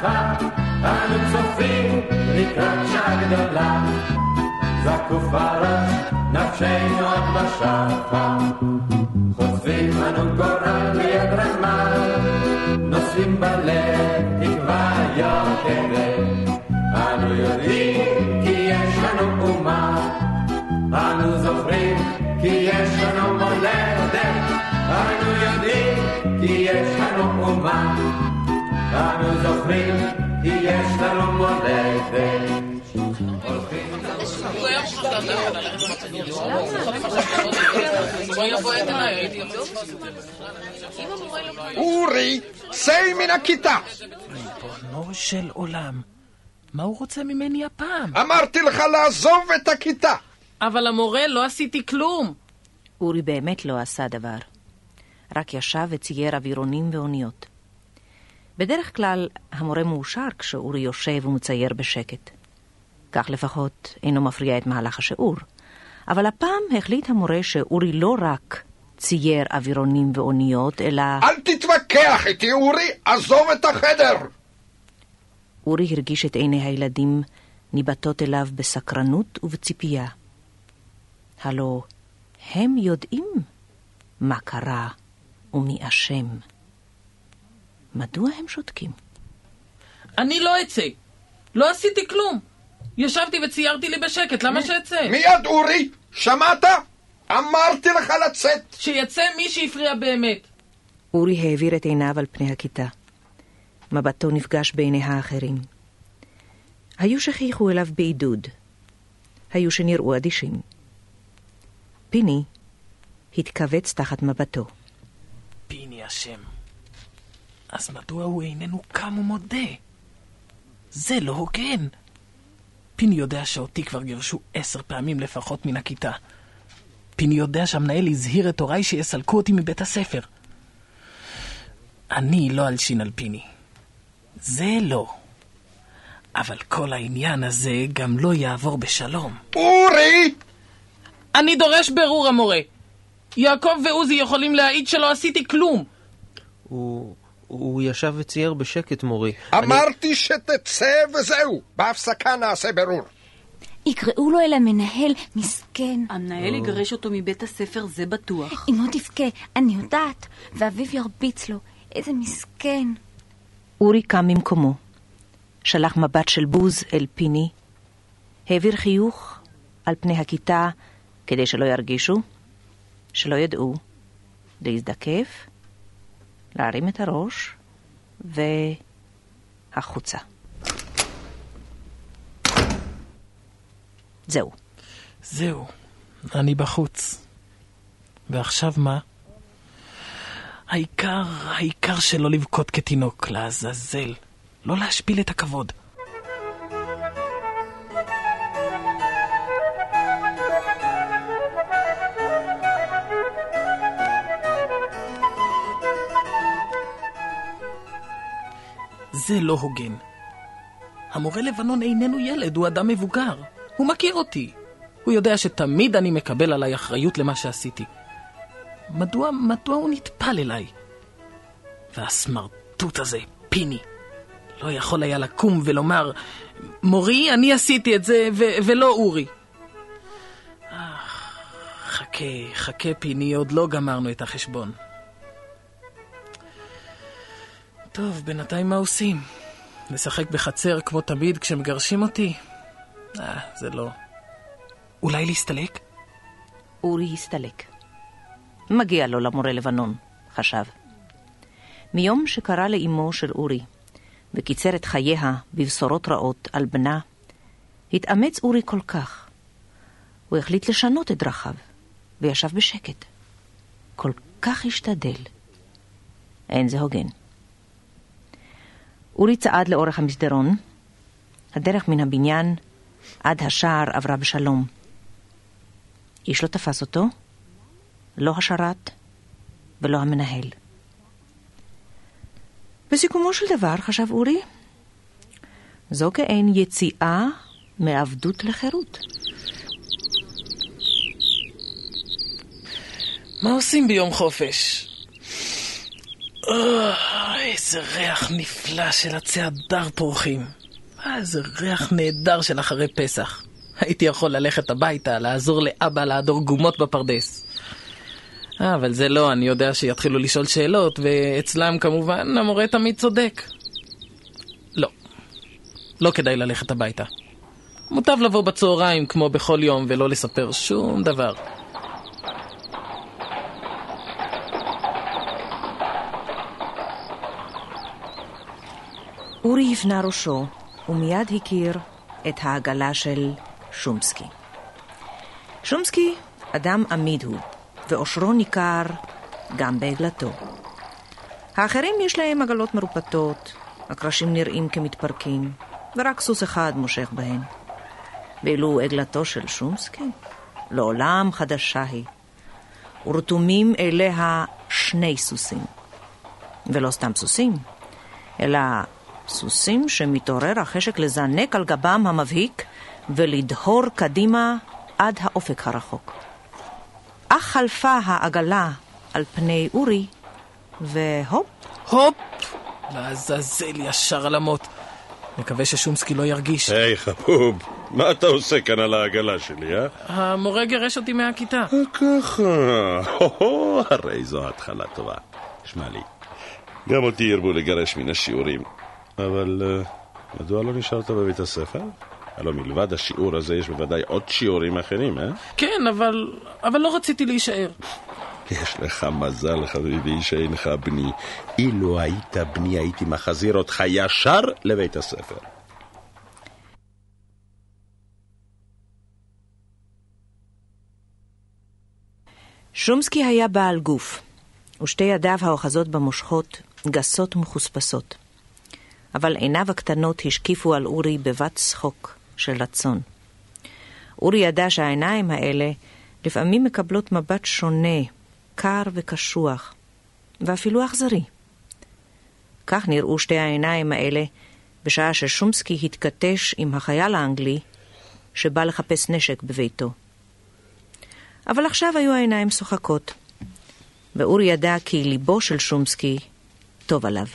שחה. אנו צופים לקראת שעה גדולה, זקוף הראש, נפשנו עוד לא שחה. חושפים אנו גורל ביד רמה, נושאים בלב תקווה יוקדת. אנו יודעים כי יש לנו אומה, אנו זוכרים כי יש לנו מולדת. אנו יודעים כי יש לנו אומה, אנו זוכרים כי יש לנו מולדת. אורי, צא מן הכיתה! ריבונו של עולם, מה הוא רוצה ממני הפעם? אמרתי לך לעזוב את הכיתה! אבל המורה, לא עשיתי כלום. אורי באמת לא עשה דבר. רק ישב וצייר אווירונים ואוניות. בדרך כלל המורה מאושר כשאורי יושב ומצייר בשקט. כך לפחות אינו מפריע את מהלך השיעור. אבל הפעם החליט המורה שאורי לא רק צייר אווירונים ואוניות, אלא... אל תתווכח איתי, אורי! עזוב את החדר! אורי הרגיש את עיני הילדים ניבטות אליו בסקרנות ובציפייה. הלא הם יודעים מה קרה ומי אשם. מדוע הם שותקים? אני לא אצא. לא עשיתי כלום. ישבתי וציירתי לי בשקט, למה שאצא? מיד, אורי! שמעת? אמרתי לך לצאת! שיצא מי שהפריע באמת. אורי העביר את עיניו על פני הכיתה. מבטו נפגש בעיני האחרים. היו שחייכו אליו בעידוד. היו שנראו אדישים. פיני התכווץ תחת מבטו. פיני אשם. אז מדוע הוא איננו קם ומודה? זה לא הוגן. פיני יודע שאותי כבר גירשו עשר פעמים לפחות מן הכיתה. פיני יודע שהמנהל הזהיר את הוריי שיסלקו אותי מבית הספר. אני לא אלשין על פיני. זה לא. אבל כל העניין הזה גם לא יעבור בשלום. אורי! אני דורש ברור, המורה. יעקב ועוזי יכולים להעיד שלא עשיתי כלום. הוא... הוא ישב וצייר בשקט, מורי. אמרתי שתצא וזהו. בהפסקה נעשה ברור. יקראו לו אל המנהל, מסכן. המנהל יגרש אותו מבית הספר, זה בטוח. אמו תבכה, אני יודעת, ואביו ירביץ לו. איזה מסכן. אורי קם ממקומו, שלח מבט של בוז אל פיני, העביר חיוך על פני הכיתה כדי שלא ירגישו, שלא ידעו, להזדקף, להרים את הראש, והחוצה. זהו. זהו, אני בחוץ. ועכשיו מה? העיקר, העיקר שלא לבכות כתינוק, לעזאזל. לא להשפיל את הכבוד. זה לא הוגן. המורה לבנון איננו ילד, הוא אדם מבוגר. הוא מכיר אותי. הוא יודע שתמיד אני מקבל עליי אחריות למה שעשיתי. מדוע, מדוע הוא נטפל אליי? והסמרטוט הזה, פיני, לא יכול היה לקום ולומר, מורי, אני עשיתי את זה, ו- ולא אורי. חכה, חכה פיני, עוד לא גמרנו את החשבון. טוב, בינתיים מה עושים? לשחק בחצר כמו תמיד כשמגרשים אותי? אה, זה לא. אולי להסתלק? אורי הסתלק. מגיע לו למורה לבנון, חשב. מיום שקרא לאמו של אורי וקיצר את חייה בבשורות רעות על בנה, התאמץ אורי כל כך. הוא החליט לשנות את דרכיו, וישב בשקט. כל כך השתדל. אין זה הוגן. אורי צעד לאורך המסדרון. הדרך מן הבניין עד השער עברה בשלום. איש לא תפס אותו, לא השרת ולא המנהל. בסיכומו של דבר, חשב אורי, זו כעין יציאה מעבדות לחירות. מה עושים ביום חופש? אה, איזה ריח נפלא של עצי הדר פורחים. אה, איזה ריח נהדר של אחרי פסח. הייתי יכול ללכת הביתה, לעזור לאבא להדור גומות בפרדס. אה, אבל זה לא, אני יודע שיתחילו לשאול שאלות, ואצלם כמובן המורה תמיד צודק. לא, לא כדאי ללכת הביתה. מוטב לבוא בצהריים כמו בכל יום ולא לספר שום דבר. אורי הפנה ראשו, ומיד הכיר את העגלה של שומסקי. שומסקי אדם עמיד הוא, ואושרו ניכר גם בעגלתו. האחרים יש להם עגלות מרופטות, הקרשים נראים כמתפרקים, ורק סוס אחד מושך בהן. ואילו עגלתו של שומסקי, לעולם חדשה היא, ורתומים אליה שני סוסים. ולא סתם סוסים, אלא סוסים שמתעורר החשק לזנק על גבם המבהיק ולדהור קדימה עד האופק הרחוק. אך חלפה העגלה על פני אורי, והופ. הופ! לעזאזל ישר על המוט. מקווה ששומסקי לא ירגיש. היי חבוב, מה אתה עושה כאן על העגלה שלי, אה? המורה גירש אותי מהכיתה. ככה, הו-הו, הרי זו התחלה טובה. שמע לי, גם אותי ירבו לגרש מן השיעורים, אבל אה, מדוע לא נשארת בבית הספר? הלא מלבד השיעור הזה יש בוודאי עוד שיעורים אחרים, אה? כן, אבל... אבל לא רציתי להישאר. יש לך מזל, חביבי, שאינך בני. אילו היית בני, הייתי מחזיר אותך ישר לבית הספר. שומסקי היה בעל גוף, ושתי ידיו האוחזות במושכות גסות ומחוספסות. אבל עיניו הקטנות השקיפו על אורי בבת צחוק של רצון. אורי ידע שהעיניים האלה לפעמים מקבלות מבט שונה, קר וקשוח, ואפילו אכזרי. כך נראו שתי העיניים האלה בשעה ששומסקי התכתש עם החייל האנגלי שבא לחפש נשק בביתו. אבל עכשיו היו העיניים שוחקות, ואורי ידע כי ליבו של שומסקי טוב עליו.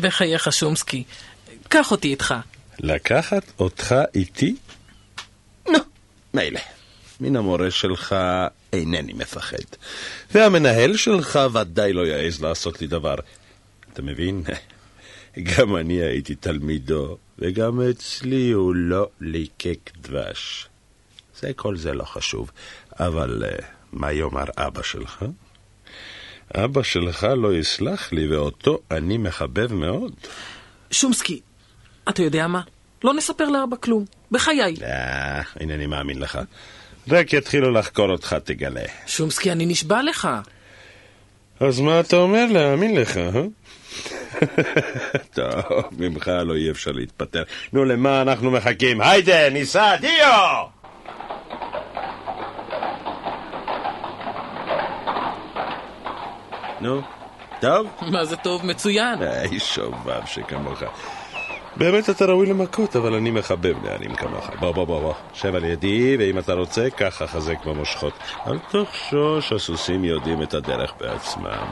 בחייך, שומסקי, קח אותי איתך. לקחת אותך איתי? נו, מילא. מן המורה שלך אינני מפחד. והמנהל שלך ודאי לא יעז לעשות לי דבר. אתה מבין? גם אני הייתי תלמידו, וגם אצלי הוא לא ליקק דבש. זה כל זה לא חשוב, אבל uh, מה יאמר אבא שלך? אבא שלך לא יסלח לי, ואותו אני מחבב מאוד. שומסקי, אתה יודע מה? לא נספר לאבא כלום. בחיי. אה, אינני מאמין לך. רק יתחילו לחקור אותך, תגלה. שומסקי, אני נשבע לך. אז מה אתה אומר להאמין לך, אה? טוב, ממך לא יהיה אפשר להתפטר. נו, למה אנחנו מחכים? היידה, ניסה, דיו! נו, טוב? מה זה טוב? מצוין. היי, שובב שכמוך. באמת אתה ראוי למכות, אבל אני מחבב נערים כמוך. בוא, בוא, בוא, בוא. שב על ידי, ואם אתה רוצה, ככה חזק במושכות. אל תחשוש, הסוסים יודעים את הדרך בעצמם.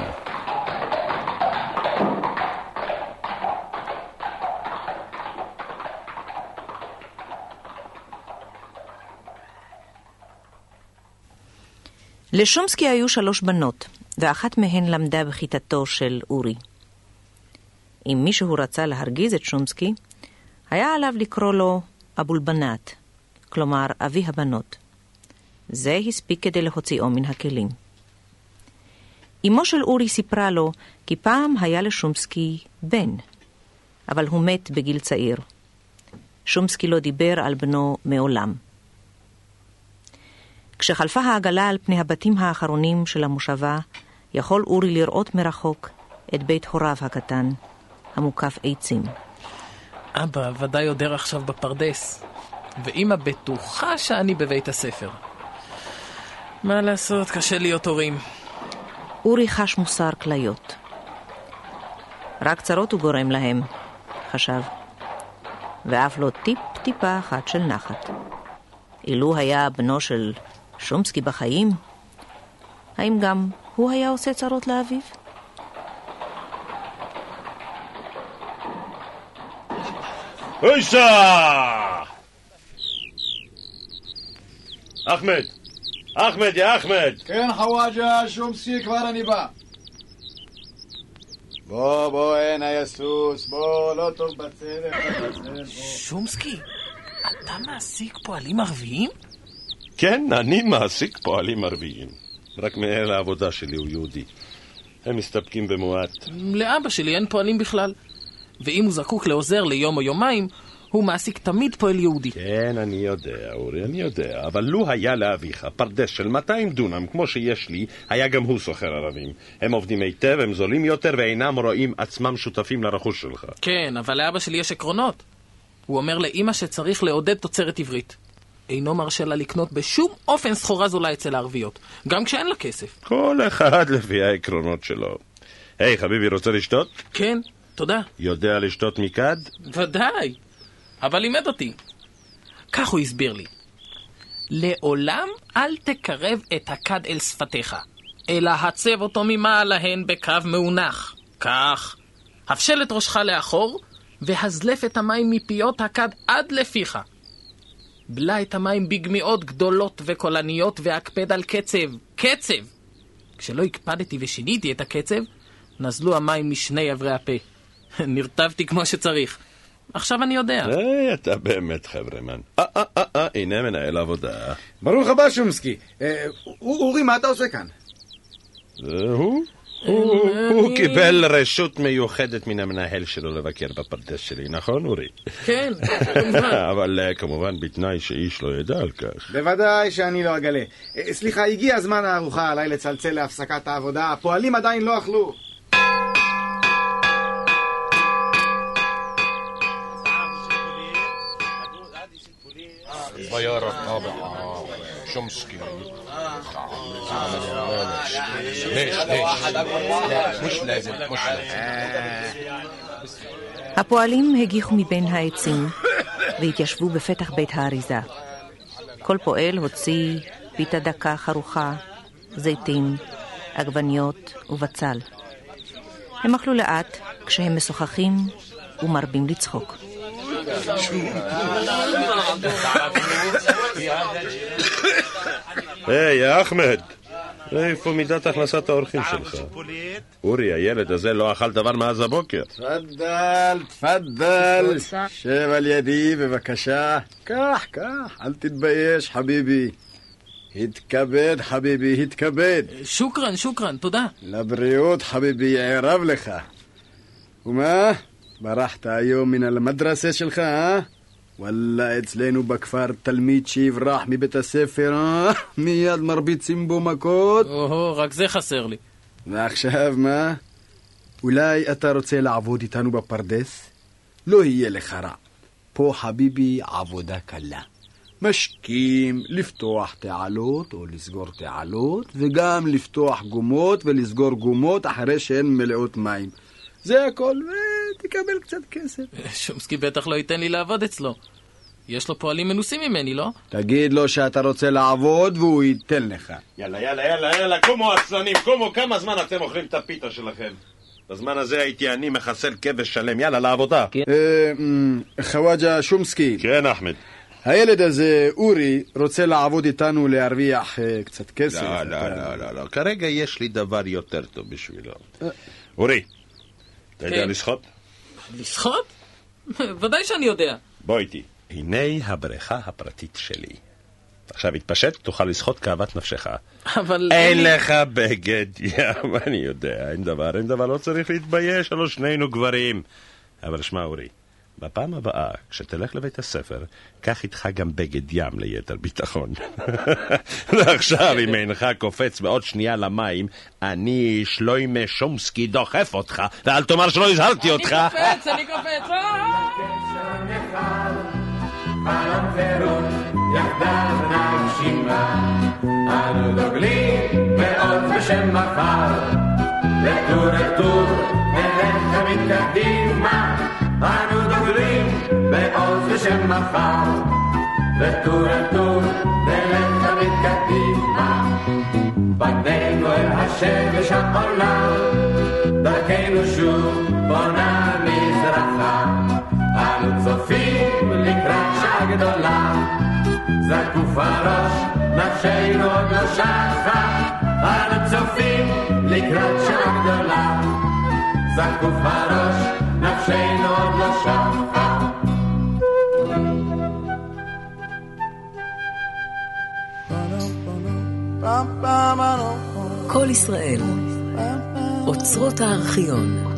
לשומסקי היו שלוש בנות, ואחת מהן למדה בכיתתו של אורי. אם מישהו רצה להרגיז את שומסקי, היה עליו לקרוא לו אבולבנת, כלומר אבי הבנות. זה הספיק כדי להוציאו מן הכלים. אמו של אורי סיפרה לו כי פעם היה לשומסקי בן, אבל הוא מת בגיל צעיר. שומסקי לא דיבר על בנו מעולם. כשחלפה העגלה על פני הבתים האחרונים של המושבה, יכול אורי לראות מרחוק את בית הוריו הקטן, המוקף עצים. אבא ודאי עודר עכשיו בפרדס, ואמא בטוחה שאני בבית הספר. מה לעשות, קשה להיות הורים. אורי חש מוסר כליות. רק צרות הוא גורם להם, חשב. ואף לא טיפ-טיפה אחת של נחת. אילו היה בנו של שומסקי בחיים, האם גם הוא היה עושה צרות לאביו? אחמד! אחמד, יא אחמד! כן, חוואג'ה, שומסקי, כבר אני בא. בוא, בוא, הנה יא סוס, בוא, לא טוב בצלם, לא בצלם, בוא. שומסקי, אתה מעסיק פועלים ערביים? כן, אני מעסיק פועלים ערביים. רק מנהל העבודה שלי הוא יהודי. הם מסתפקים במועט. לאבא שלי אין פועלים בכלל. ואם הוא זקוק לעוזר ליום או יומיים, הוא מעסיק תמיד פועל יהודי. כן, אני יודע, אורי, אני יודע. אבל לו היה לאביך פרדס של 200 דונם, כמו שיש לי, היה גם הוא סוחר ערבים. הם עובדים היטב, הם זולים יותר, ואינם רואים עצמם שותפים לרכוש שלך. כן, אבל לאבא שלי יש עקרונות. הוא אומר לאימא שצריך לעודד תוצרת עברית. אינו מרשה לה לקנות בשום אופן סחורה זולה אצל הערביות, גם כשאין לה כסף. כל אחד לפי העקרונות שלו. היי, חביבי, רוצה לשתות? כן, תודה. יודע לשתות מכד? ודאי. אבל לימד אותי. כך הוא הסביר לי. לעולם אל תקרב את הכד אל שפתיך, אלא הצב אותו ממעלהן בקו מאונח. כך. הפשל את ראשך לאחור, והזלף את המים מפיות הכד עד לפיך. בלע את המים בגמיעות גדולות וקולניות, והקפד על קצב. קצב! כשלא הקפדתי ושיניתי את הקצב, נזלו המים משני עברי הפה. נרטבתי כמו שצריך. עכשיו אני יודע. היי, אתה באמת חברמן. אה, אה, אה, אה, הנה מנהל עבודה. ברוך הבא, שומסקי. אה, אורי, מה אתה עושה כאן? זה הוא? הוא הוא קיבל רשות מיוחדת מן המנהל שלו לבקר בפרדס שלי, נכון, אורי? כן, כמובן. אבל אה, כמובן בתנאי שאיש לא ידע על כך. בוודאי שאני לא אגלה. אה, סליחה, הגיע זמן הארוחה עליי לצלצל להפסקת העבודה. הפועלים עדיין לא אכלו. الطيارة الرابعة شمسكي ليش ليش لا مش لازم مش لازم הפועלים הגיחו מבין העצים והתיישבו בפתח בית האריזה. כל פועל הוציא פיתה דקה חרוכה, זיתים, עגבניות ובצל. הם אכלו לאט כשהם משוחחים ומרבים לצחוק. היי, יא אחמד, איפה מידת הכנסת האורחים שלך? אורי, הילד הזה לא אכל דבר מאז הבוקר. תפדל, תפדל. שב על ידי, בבקשה. קח, קח, אל תתבייש, חביבי. התכבד, חביבי, התכבד. שוקרן, שוקרן, תודה. לבריאות, חביבי, ערב לך. ומה? ברחת היום מן המדרסה שלך, אה? וואלה, אצלנו בכפר תלמיד שיברח מבית הספר, אה? מיד מרביצים בו מכות. או-הו, רק זה חסר לי. ועכשיו מה? אולי אתה רוצה לעבוד איתנו בפרדס? לא יהיה לך רע. פה חביבי עבודה קלה. משקים, לפתוח תעלות או לסגור תעלות, וגם לפתוח גומות ולסגור גומות אחרי שהן מלאות מים. זה הכל, ותקבל קצת כסף. שומסקי בטח לא ייתן לי לעבוד אצלו. יש לו פועלים מנוסים ממני, לא? תגיד לו שאתה רוצה לעבוד והוא ייתן לך. יאללה, יאללה, יאללה, יאללה, קומו עצלנים, קומו, כמה זמן אתם אוכלים את הפיתה שלכם? בזמן הזה הייתי אני מחסל כבש שלם, יאללה, לעבודה. אה, אמ, חוואג'ה שומסקי, כן, אחמד. הילד הזה, אורי, רוצה לעבוד איתנו להרוויח אה, קצת כסף. לא, אתה- לא, לא, לא, לא, כרגע יש לי דבר יותר טוב בשבילו. אורי, אתה יודע כן. לשחות? לשחות? ודאי שאני יודע. בוא איתי. הנה הבריכה הפרטית שלי. עכשיו התפשט, תוכל לשחות כאוות נפשך. אבל... אין לך בגד ים, אני יודע, אין דבר, אין דבר, לא צריך להתבייש, הלוא שנינו גברים. אבל שמע, אורי, בפעם הבאה, כשתלך לבית הספר, קח איתך גם בגד ים ליתר ביטחון. ועכשיו, אם אינך קופץ בעוד שנייה למים, אני, שלוימה שומסקי, דוחף אותך, ואל תאמר שלא הזהרתי אותך. אני קופץ, אני קופץ! חירות, יחדיו נגשימה. אנו דוגלים בעוז בשם מחר, לטור אל טור, נלך מקדימה. אנו דוגלים בעוז בשם מחר, לטור אל טור, נלך מקדימה. פנינו אל השמש העולה, דרכנו שוב בונה מזרחה. אנו צופים לקראת שעה גדולה, זקוף הראש, נפשנו עוד לא שחה. אנו צופים לקראת שעה גדולה, זקוף הראש, כל ישראל, אוצרות הארכיון.